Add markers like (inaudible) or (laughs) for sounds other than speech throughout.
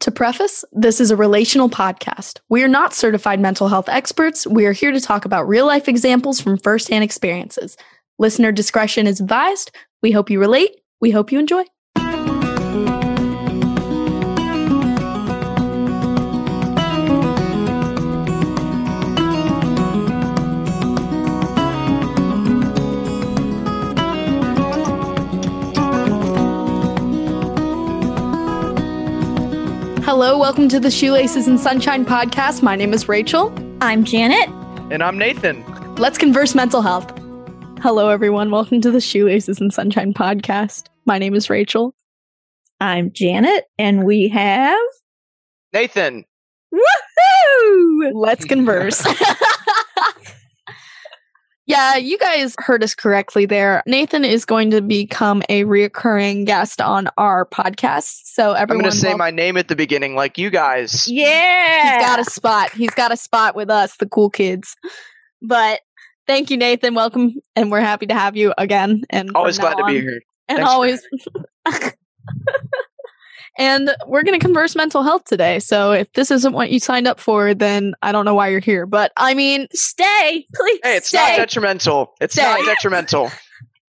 To preface, this is a relational podcast. We are not certified mental health experts. We are here to talk about real life examples from firsthand experiences. Listener discretion is advised. We hope you relate. We hope you enjoy. Hello, welcome to the Shoelaces and Sunshine podcast. My name is Rachel. I'm Janet. And I'm Nathan. Let's converse mental health. Hello, everyone. Welcome to the Shoelaces and Sunshine podcast. My name is Rachel. I'm Janet, and we have Nathan. Woohoo! Let's converse. (laughs) yeah, you guys heard us correctly there. Nathan is going to become a reoccurring guest on our podcast. So everyone, I'm going to say wel- my name at the beginning, like you guys. Yeah. he's got a spot. He's got a spot with us, the cool kids. But thank you, Nathan. Welcome, and we're happy to have you again. And Always glad now to be here. and Thanks always (laughs) and we're going to converse mental health today so if this isn't what you signed up for then i don't know why you're here but i mean Stay, please. Hey, it's stay. not detrimental. It's not detrimental.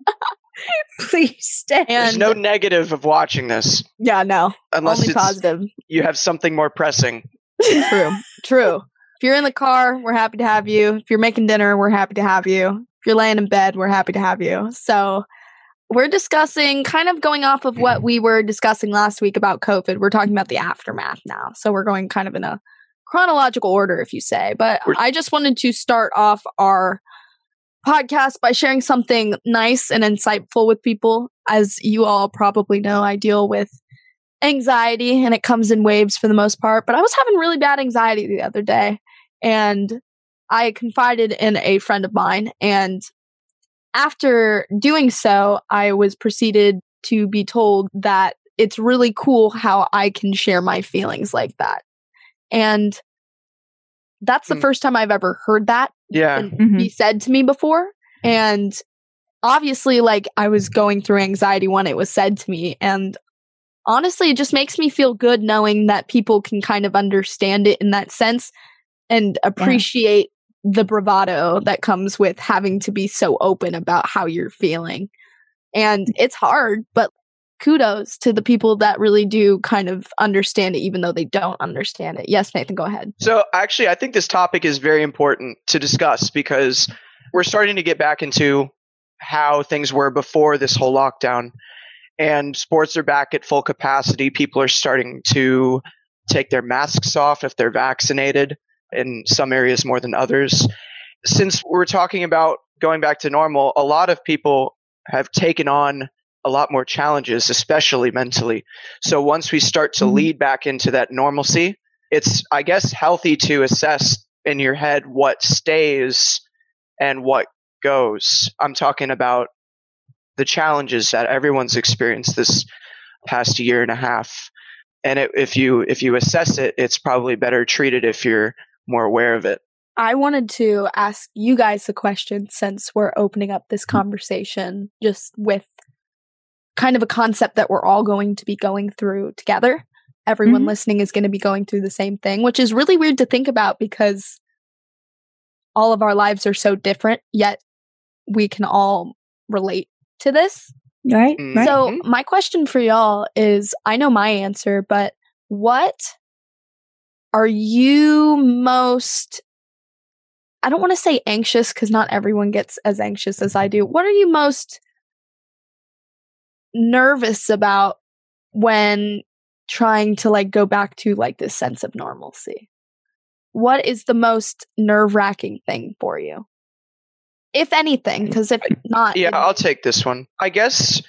(laughs) please stay. There's And- no negative of watching this yeah no unless only it's, positive you have something more pressing. true true if you're in the car we're happy to have you if you're making dinner we're happy to have you if you're laying in bed we're happy to have you so we're discussing kind of going off of what mm-hmm. we were discussing last week about covid we're talking about the aftermath now. So we're going kind of in a chronological order if you say. But We're- i just wanted to start off our podcast by sharing something nice and insightful with people. As you all probably know i deal with anxiety and it comes in waves for the most part. But i was having really bad anxiety the other day and i confided in a friend of mine and after doing so i was proceeded to be told that it's really cool how i can share my feelings like that and that's the Hmm. first time i've ever heard that Yeah. and Mhm. be said to me before. And obviously, like I was going through anxiety when it was said to me. And honestly, it just makes me feel good knowing that people can kind of understand it in that sense and appreciate the bravado that comes with having to be so open about how you're feeling. And mm-hmm. it's hard, but kudos to the people that really do kind of understand it, even though they don't understand it. Yes, Nathan, go ahead. So, actually, I think this topic is very important to discuss because we're starting to get back into how things were before this whole lockdown. And sports are back at full capacity. People are starting to take their masks off if they're vaccinated, in some areas more than others. Since we're talking about going back to normal, a lot of people have taken on a lot more challenges, especially mentally. So once we start to Mhm. lead back into that normalcy, it's i guess healthy to assess in your head what stays and what goes i'm talking about the challenges that everyone's experienced this past year and a half and it, if you if you assess it it's probably better treated if you're more aware of it I wanted to ask you guys a question since we're opening up this conversation just with kind of a concept that we're all going to be going through together. Everyone Mhm. listening is going to be going through the same thing, which is really weird to think about because all of our lives are so different, yet we can all relate to this. Right? Mm. Right. So, my question for y'all is I know my answer, but what are you most I don't want to say anxious cuz not everyone gets as anxious as I do. What are you most nervous about when trying to like go back to like this sense of normalcy? What is the most nerve-wracking thing for you? If anything, mm, cuz if not yeah i'll take this one i guess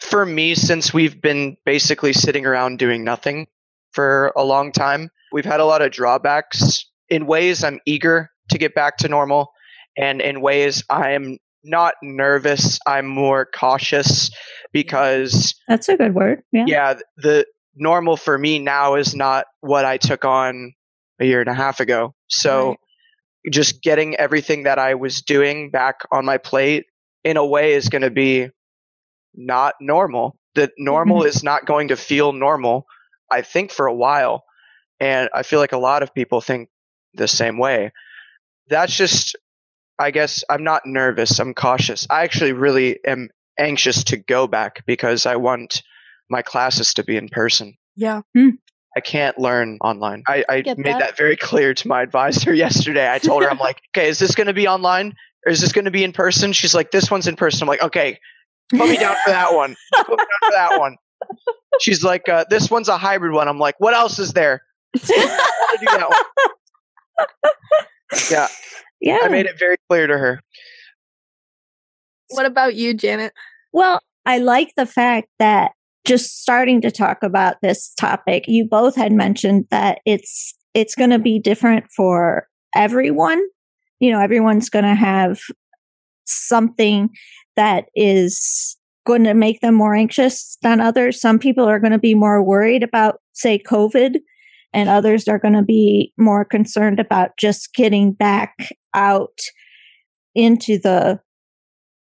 for me since we've been basically sitting around doing nothing for a long time we've had a lot of drawbacks in ways i'm eager to get back to normal and in ways i'm not nervous i'm more cautious because That's a good word. Yeah. yeah the normal for me now is not what i took on a year and a half ago so Right. just getting everything that i was doing back on my plate in a way is going to be not normal the normal mm-hmm. is not going to feel normal I think for a while, and I feel like a lot of people think the same way. That's just, I guess, I'm not nervous. I'm cautious. I actually really am anxious to go back because I want my classes to be in person. Yeah. Hmm. I can't learn online. I, I made that. that. very clear to my advisor (laughs) yesterday. I told her, I'm like, okay, is this going to be online or is this going to be in person? She's like, this one's in person. I'm like, okay, put me down for that one. Put me down for that one. She's like, uh, this one's a hybrid one. I'm like, what else is there? I do that one. Yeah, Yeah. I made it very clear to her. what about you, Janet? Well, I like the fact that just starting to talk about this topic, you both had mentioned that it's it's going to be different for everyone. You know, everyone's going to have something that is going to make them more anxious than others. Some people are going to be more worried about, say, COVID, and others are going to be more concerned about just getting back out into the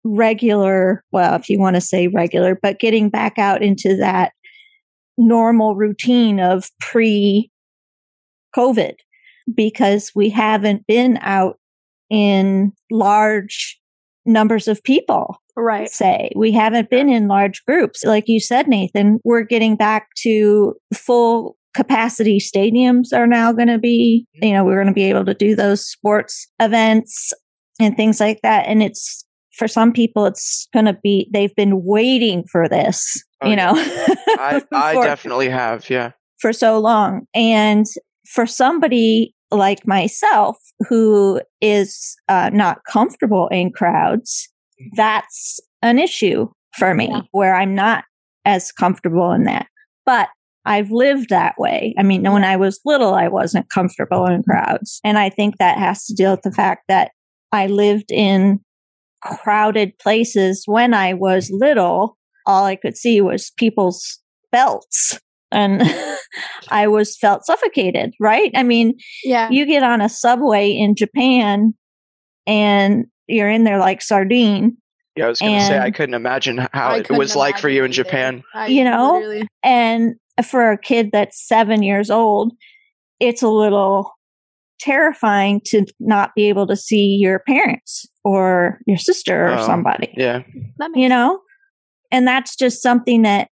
regular, well, if you want to say regular, but getting back out into that normal routine of pre COVID because we haven't been out in large numbers of people Right. say. We haven't been in large groups. Like you said, Nathan, we're getting back to full capacity stadiums are now going to be, you know, we're going to be able to do those sports events and things like that. And it's, for some people, it's going to be, they've been waiting for this, Oh, you know, I, (laughs) I for- definitely have. Yeah. for so long. And for somebody like myself who is uh, not comfortable in crowds, that's an issue for me Yeah. where I'm not as comfortable in that. But I've lived that way. I mean, when I was little, I wasn't comfortable in crowds. And I think that has to deal with the fact that I lived in crowded places when I was little. All I could see was people's belts and (laughs) I was felt suffocated, right? I mean, Yeah. you get on a subway in Japan and you're in there like sardine Yeah. I was going to say, I couldn't imagine how I it was like for you in. Japan. I You know? literally- and for a kid that's 7 years old, it's a little terrifying to not be able to see your parents or your sister or Oh, somebody. Yeah. you know? And that's just something that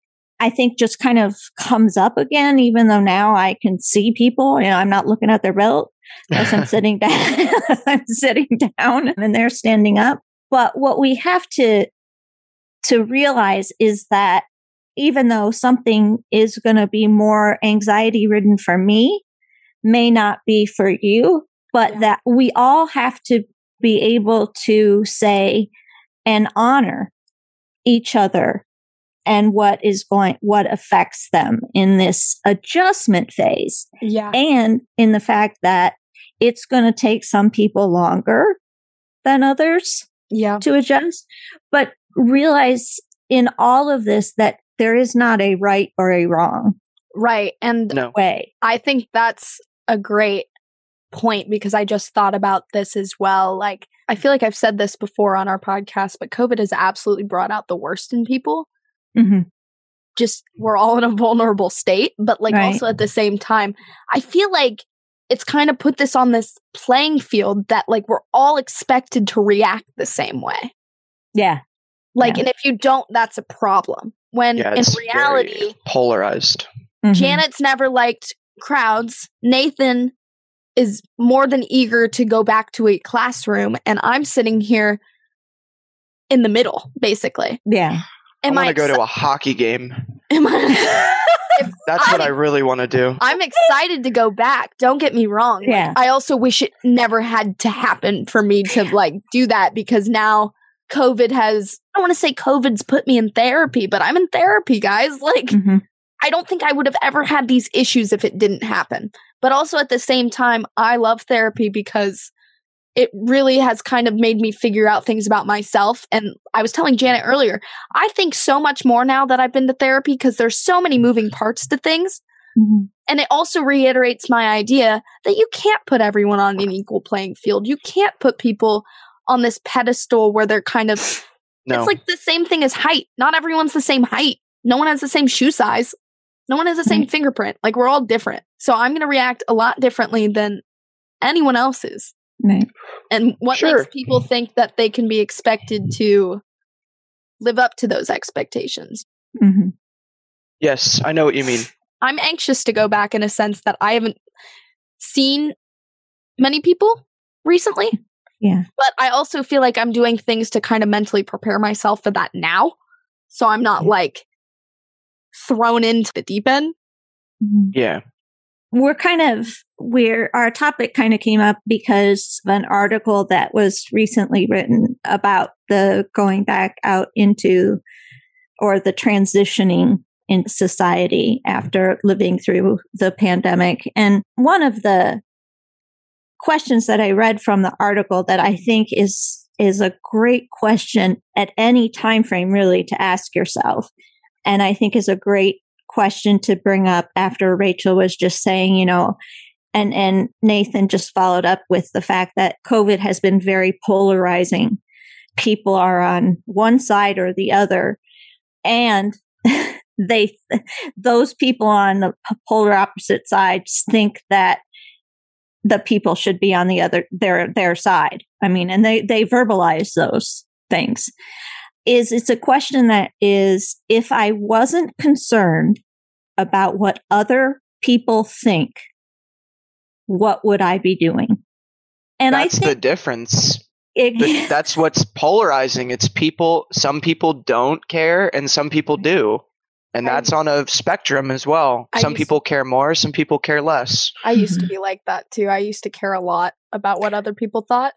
I think just kind of comes up again, even though now I can see people, you know, I'm not looking at their belt as I'm sitting down, (laughs) I'm sitting down and they're standing up. But what we have to, to realize is that even though something is going to be more anxiety ridden for me, may not be for you, but Yeah. that we all have to be able to say and honor each other and what is going, what affects them in this adjustment phase yeah. and in the fact that it's going to take some people longer than others Yeah. to adjust, but realize in all of this that there is not a right or a wrong Right. And no. way. I think that's a great point because I just thought about this as well. Like, I feel like I've said this before on our podcast, but COVID has absolutely brought out the worst in people. Mm-hmm. Just we're all in a vulnerable state, but like Right. also at the same time, I feel like it's kind of put this on this playing field that like we're all expected to react the same way. Yeah. Like, Yeah. and if you don't, that's a problem. When Yeah. in It's reality, very polarized. Mhm. Janet's never liked crowds. Nathan is more than eager to go back to a classroom, and I'm sitting here in the middle, basically. Yeah. Am I want I, to go to a hockey game. am I (laughs) That's what I- I really want to do. I'm excited to go back. Don't get me wrong. Like, Yeah. I also wish it never had to happen for me to like do that because now COVID has I don't want to say COVID's put me in therapy, but I'm in therapy, guys. Like Mhm. I don't think I would have ever had these issues if it didn't happen. But also at the same time, I love therapy because it really has kind of made me figure out things about myself. And I was telling Janet earlier, I think so much more now that I've been to therapy because there's so many moving parts to things. Mhm. And it also reiterates my idea that you can't put everyone on an equal playing field. You can't put people on this pedestal where they're kind of No. it's like the same thing as height. Not everyone's the same height. No one has the same shoe size. No one has the same fingerprint. Like we're all different. So I'm going to react a lot differently than anyone else is. Right. And what Sure. makes people think that they can be expected to live up to those expectations? hmm Yes, I know what you mean. I'm anxious to go back in a sense that I haven't seen many people recently. Yeah. But I also feel like I'm doing things to kind of mentally prepare myself for that now. So I'm not Yeah. like thrown into the deep end. Mhm. Yeah. We're kind of we're our topic kind of came up because of an article that was recently written about the going back out into or the transitioning in society after living through the pandemic. And one of the questions that i read from the article that i think is is a great question at any time frame really to ask yourself. And i think is a great question to bring up after Rachel was just saying, you know, and and Nathan just followed up with the fact that COVID has been very polarizing. People are on one side or the other, and (laughs) they those people on the polar opposite sides think that the people should be on the other their their side. I mean, and they they verbalize those things is it's a question that is if I wasn't concerned about what other people think, what would I be doing? And that's I think the difference. it, Th- (laughs) that's what's polarizing. It's people, some people don't care and some people do. And that's on a spectrum as well. I some used- people care more, some people care less. I used to mm-hmm. be like that too. I used to care a lot about what other people thought.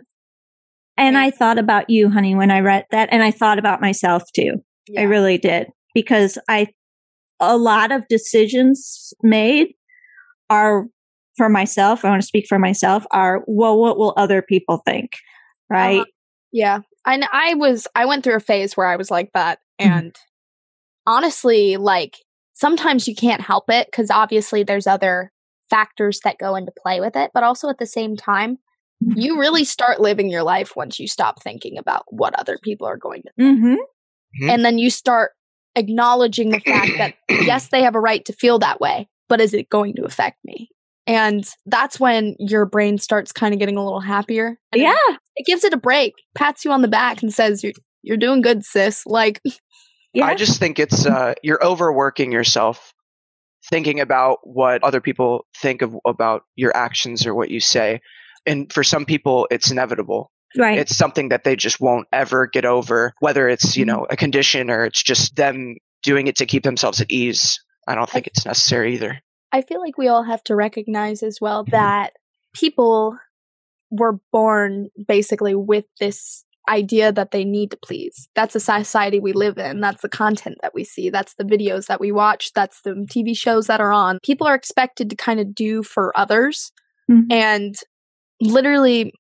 and I thought about you, honey, when I read that, and I thought about myself too. I really did because I a lot of decisions made are for myself. I want to speak for myself. Are well, what will other people think? Right? Uh-huh. Yeah. And I was I went through a phase where I was like that Mhm. and honestly like sometimes you can't help it cuz obviously there's other factors that go into play with it, but also at the same time you really start living your life once you stop thinking about what other people are going to mm-hmm. Mhm. and then you start acknowledging the fact that (clears throat) yes they have a right to feel that way but is it going to affect me and that's when your brain starts kind of getting a little happier and it- Yeah. it gives it a break pats you on the back and says you're, you're doing good sis like (laughs) Yeah. I just think it's uh, you're overworking yourself, thinking about what other people think of about your actions or what you say. And for some people, it's inevitable. Right. It's something that they just won't ever get over, whether it's you Mhm. know a condition or it's just them doing it to keep themselves at ease. I don't think it's necessary either. i feel like we all have to recognize as well that people were born basically with this idea that they need to please that's the society we live in that's the content that we see that's the videos that we watch that's the tv shows that are on people are expected to kind of do for others Mhm. and literally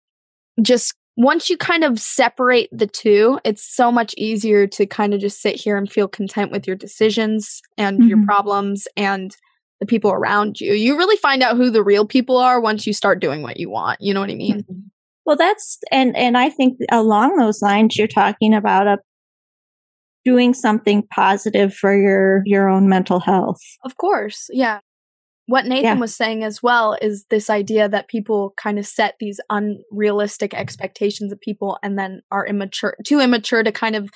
just once you kind of separate the two, it's so much easier to kind of just sit here and feel content with your decisions and your Mhm. problems and the people around you. You really find out who the real people are once you start doing what you want. You know what I mean? Well, that's and and I think along those lines, you're talking about a doing something positive for your your own mental health. Of course. Yeah. What Nathan Yeah. was saying as well is this idea that people kind of set these unrealistic expectations of people and then are immature, too immature to kind of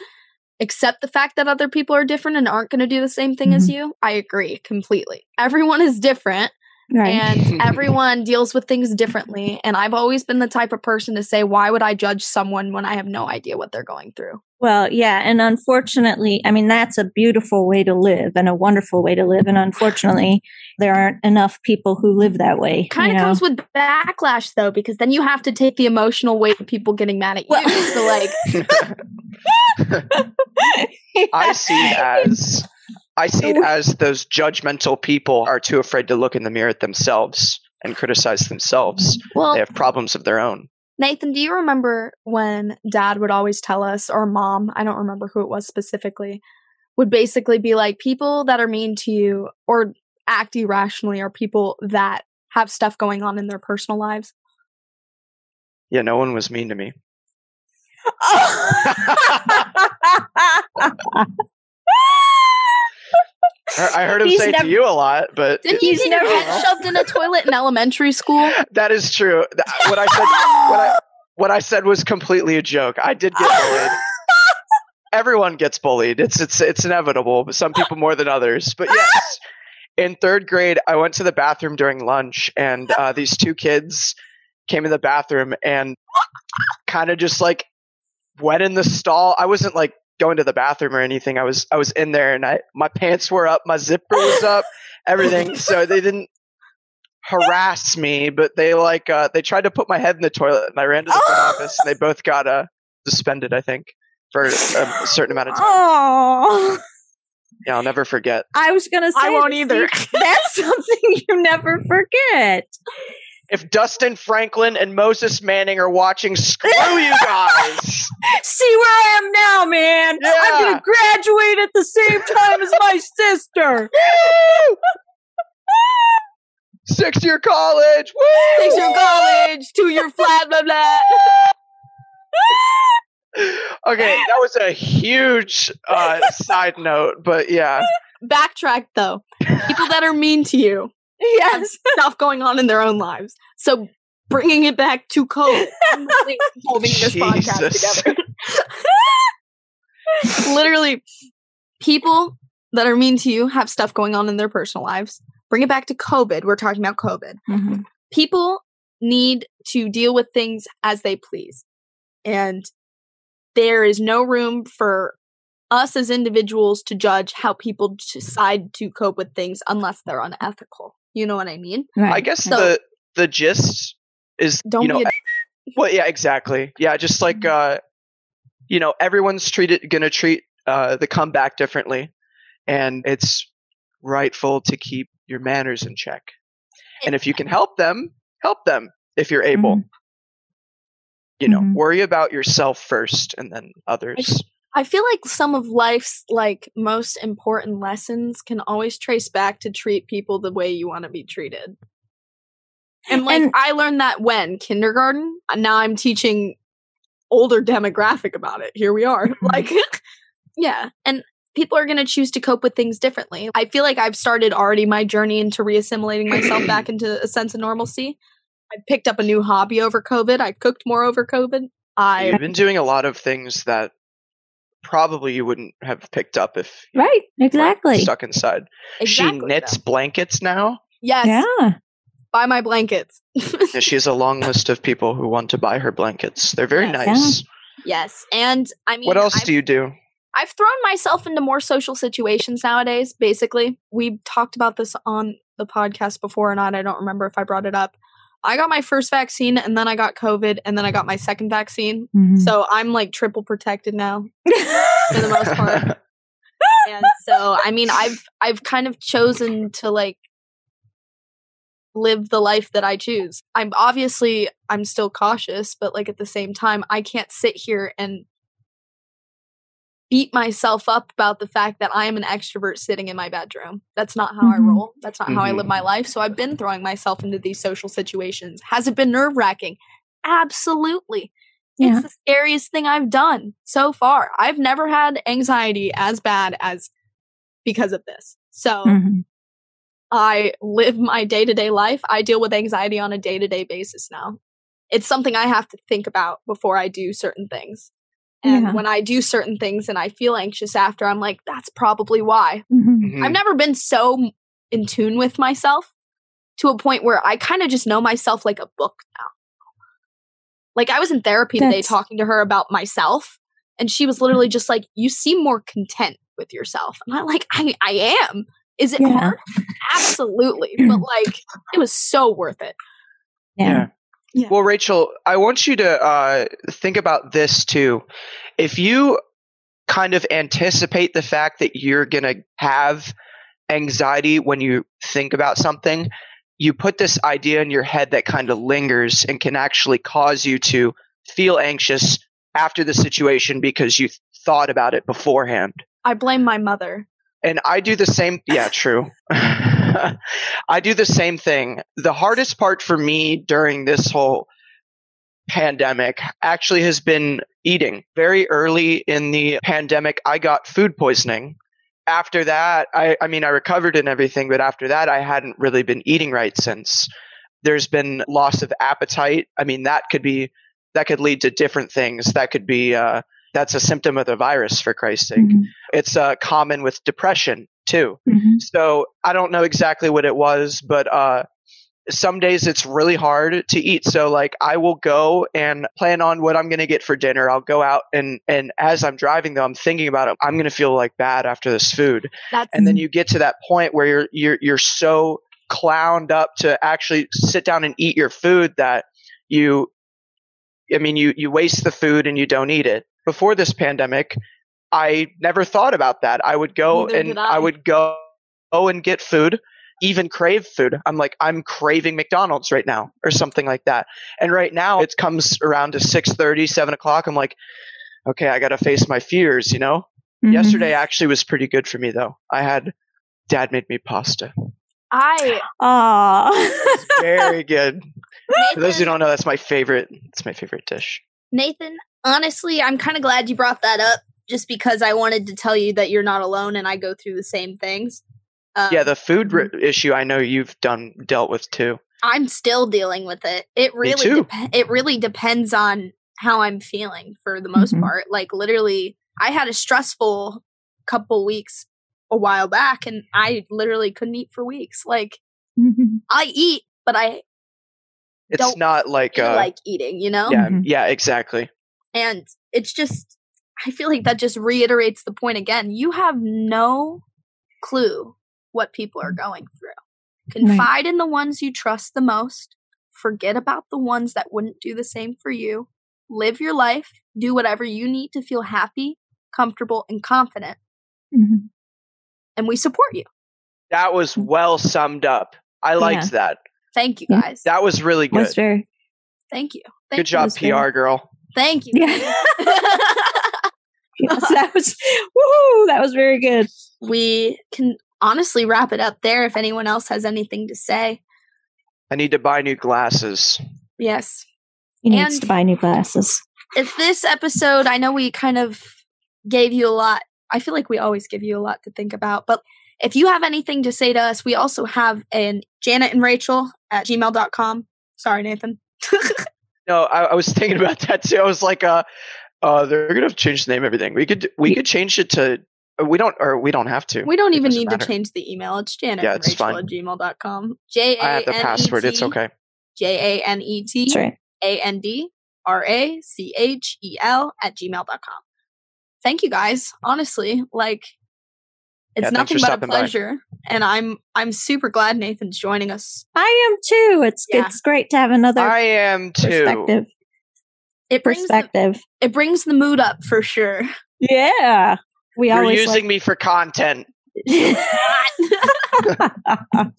accept the fact that other people are different and aren't going to do the same thing as mm-hmm. you. I agree completely. Everyone is different Right. and (laughs) everyone deals with things differently. And I've always been the type of person to say, why would I judge someone when I have no idea what they're going through? Well, yeah, and unfortunately, I mean that's a beautiful way to live and a wonderful way to live, and unfortunately, there aren't enough people who live that way. Kind you of know? comes with backlash though, because then you have to take the emotional weight of people getting mad at you. Well- so like, (laughs) (laughs) I see it as I see it as those judgmental people are too afraid to look in the mirror at themselves and criticize themselves. well, They have problems of their own. Nathan, do you remember when dad would always tell us, or mom, I don't remember who it was specifically, would basically be like, people that are mean to you or act irrationally are people that have stuff going on in their personal lives? Yeah, no one was mean to me. (laughs) (laughs) (laughs) I heard him He's say never- to you a lot, but Didn't He's get never- head shoved in a toilet in elementary school? (laughs) that is true. What I said, what I, what I said was completely a joke. I did get bullied. (laughs) Everyone gets bullied. It's it's it's inevitable. But some people more than others. But (laughs) yes, in third grade, I went to the bathroom during lunch, and uh, these two kids came in the bathroom and kind of just like went in the stall. I wasn't like going to the bathroom or anything. I was I was in there, and I my pants were up, my zipper was up, everything. (laughs) So they didn't harass me, but they like uh, they tried to put my head in the toilet, and I ran to the front (gasps) office, and they both got uh, suspended. I think for a, a certain amount of time. Oh, Yeah, I'll never forget. I was gonna say I won't either. That's something you never forget. If Dustin Franklin and Moses Manning are watching, screw you guys. (laughs) See where I am now, man. I'm gonna graduate at the same time as my sister. (laughs) Six year college. Woo! Six year college, two year flat, blah blah. (laughs) Okay, that was a huge uh, side note, but yeah. Backtrack though. People that are mean to you Yes. stuff going on in their own lives. So bringing it back to COVID, (laughs) I'm really holding this podcast together. (laughs) Literally, people that are mean to you have stuff going on in their personal lives. Bring it back to COVID. We're talking about COVID. Mhm. people need to deal with things as they please. And there is no room for us as individuals to judge how people decide to cope with things unless they're unethical. You know what I mean? Right. I guess So- the the gist is Don't you know be a (laughs) well yeah exactly yeah just like uh you know everyone's treated gonna treat uh the comeback differently and it's rightful to keep your manners in check and if you can help them help them if you're able Mhm. you know Mhm. worry about yourself first and then others I feel like some of life's like most important lessons can always trace back to treat people the way you want to be treated. And like And- I learned that when kindergarten, uh, now I'm teaching older demographic about it. Here we are. (laughs) Mm-hmm. Like yeah, and people are going to choose to cope with things differently. I feel like I've started already my journey into reassimilating myself back into a sense of normalcy. I picked up a new hobby over COVID. I cooked more over COVID. I you've been doing a lot of things that probably you wouldn't have picked up if Right. weren't Exactly. stuck inside exactly she knits though. blankets now Yes. Yeah. buy my blankets. Yeah, she has a long (laughs) list of people who want to buy her blankets. They're very Yes. nice. yes, and I mean, what else I've, do you do? I've thrown myself into more social situations nowadays. Basically, we talked about this on the podcast before or not. I don't remember if I brought it up. I got my first vaccine, and then I got COVID, and then I got my second vaccine. Mhm. So I'm like triple protected now. for the most part. (laughs) and so i mean i've i've kind of chosen to like live the life that i choose i'm obviously i'm still cautious but like at the same time i can't sit here and beat myself up about the fact that i am an extrovert sitting in my bedroom that's not how i Mhm. roll that's not how i live my life so i've been throwing myself into these social situations has it been nerve-wracking absolutely Yeah. it's the scariest thing I've done so far. I've never had anxiety as bad as because of this. So Mhm. I live my day to day life. I deal with anxiety on a day to day basis now. It's something I have to think about before I do certain things. And Yeah. when I do certain things and I feel anxious after, I'm like, that's probably why. Mhm. Mhm. I've never been so in tune with myself to a point where I kind of just know myself like a book now. Like I was in therapy today talking to her about myself, and she was literally just like, "You seem more content with yourself." And I'm like, "I I am." Is it Yeah. hard? Absolutely, (clears throat) but like it was so worth it. Yeah. Yeah. Well, Rachel, I want you to uh, think about this too. If you kind of anticipate the fact that you're going to have anxiety when you think about something, you put this idea in your head that kind of lingers and can actually cause you to feel anxious after the situation because you thought about it beforehand. I blame my mother. And I do the same. Yeah, true. (laughs) (laughs) I do the same thing. The hardest part for me during this whole pandemic actually has been eating. Very early in the pandemic, I got food poisoning after that, I, I mean, I recovered and everything, but after that, I hadn't really been eating right since. There's been loss of appetite. I mean, that could be, that could lead to different things. That could be, uh, that's a symptom of the virus, for Christ's sake. Mhm. It's uh, common with depression too. Mhm. So I don't know exactly what it was, but uh, some days it's really hard to eat. So like I will go and plan on what I'm going to get for dinner. I'll go out and and as I'm driving though, I'm thinking about it. I'm going to feel like bad after this food. That's And then you get to that point where you're you're you're so clowned up to actually sit down and eat your food that you I mean you you waste the food and you don't eat it. Before this pandemic, I never thought about that. I would go Neither and I. I would go go and get food, even crave food. I'm like I'm craving McDonald's right now or something like that. And right now it comes around to 6:30, 7 o'clock. I'm like, okay, I got to face my fears, you know? Mhm. Yesterday actually was pretty good for me though. I had dad made me pasta. I Aw. Very (laughs) good. For those who don't know, that's my favorite. It's my favorite dish. Nathan, honestly, I'm kind of glad you brought that up just because I wanted to tell you that you're not alone and I go through the same things. Um, Yeah, the food ri- issue I know you've done dealt with too. I'm still dealing with it. It really too. dep- it really depends on how I'm feeling for the most Mhm. part. Like literally, I had a stressful couple weeks a while back and I literally couldn't eat for weeks. Like Mhm. I eat, but I It's Don't not like feel uh like eating, you know? yeah, Mhm. yeah, exactly. And it's just, I feel like that just reiterates the point again. You have no clue what people are going through. Confide in the ones you trust the most. Forget about the ones that wouldn't do the same for you. Live your life. Do whatever you need to feel happy, comfortable, and confident. Mhm. And we support you. That was well summed up. I liked Yeah. that. Thank you, guys. That was really good. Was very Thank you. Good Thank job, was very- PR girl. Thank you. Yeah. (laughs) yes, that was woohoo, that was very good. we can honestly wrap it up there if anyone else has anything to say. I need to buy new glasses. Yes. He needs to buy new glasses. if this episode, I know we kind of gave you a lot. I feel like we always give you a lot to think about, but if you have anything to say to us, we also have an Janet and Rachel at gmail.com. Sorry, Nathan. (laughs) No, I, I was thinking about that too. I was like, uh, uh, they're gonna change the name, of everything. We could, we Yeah. could change it to. uh, We don't, or we don't have to. We don't even need matter. to change the email. It's Janet Yeah, it's Rachel fine. at gmail.com. J I A have the N E password. It's T okay. J A N E T A N D R A C H E L at gmail.com. Thank you guys. Honestly, like it's Yeah, nothing but a stopping by. pleasure. And I'm I'm super glad Nathan's joining us. I am too. It's Yeah. it's great to have another I am too. Perspective. It brings the, Perspective. it brings the mood up for sure. Yeah. We You're always using me for content. like- (laughs)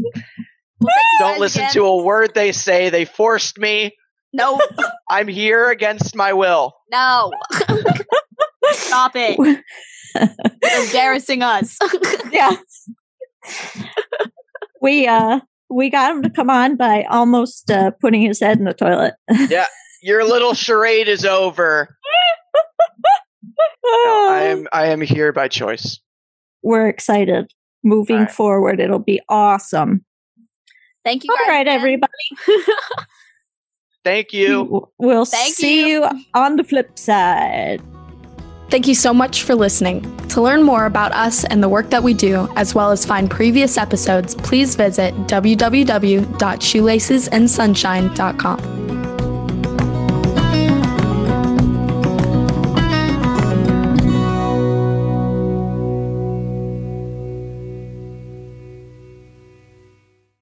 Well, thank you Don't listen again. to a word they say. They forced me. No, (laughs) I'm here against my will. no. Stop it. Embarrassing us. (laughs) yeah. we uh we got him to come on by almost uh, putting his head in the toilet. Your little charade is over. No, I am (laughs) I am here by choice. We're excited. Moving All right. forward, it'll be awesome. Thank you All guys. right, again. everybody. (laughs) Thank you. We'll Thank see you. you on the flip side. Thank you so much for listening. To learn more about us and the work that we do, as well as find previous episodes, please visit www.shoelacesandsunshine.com.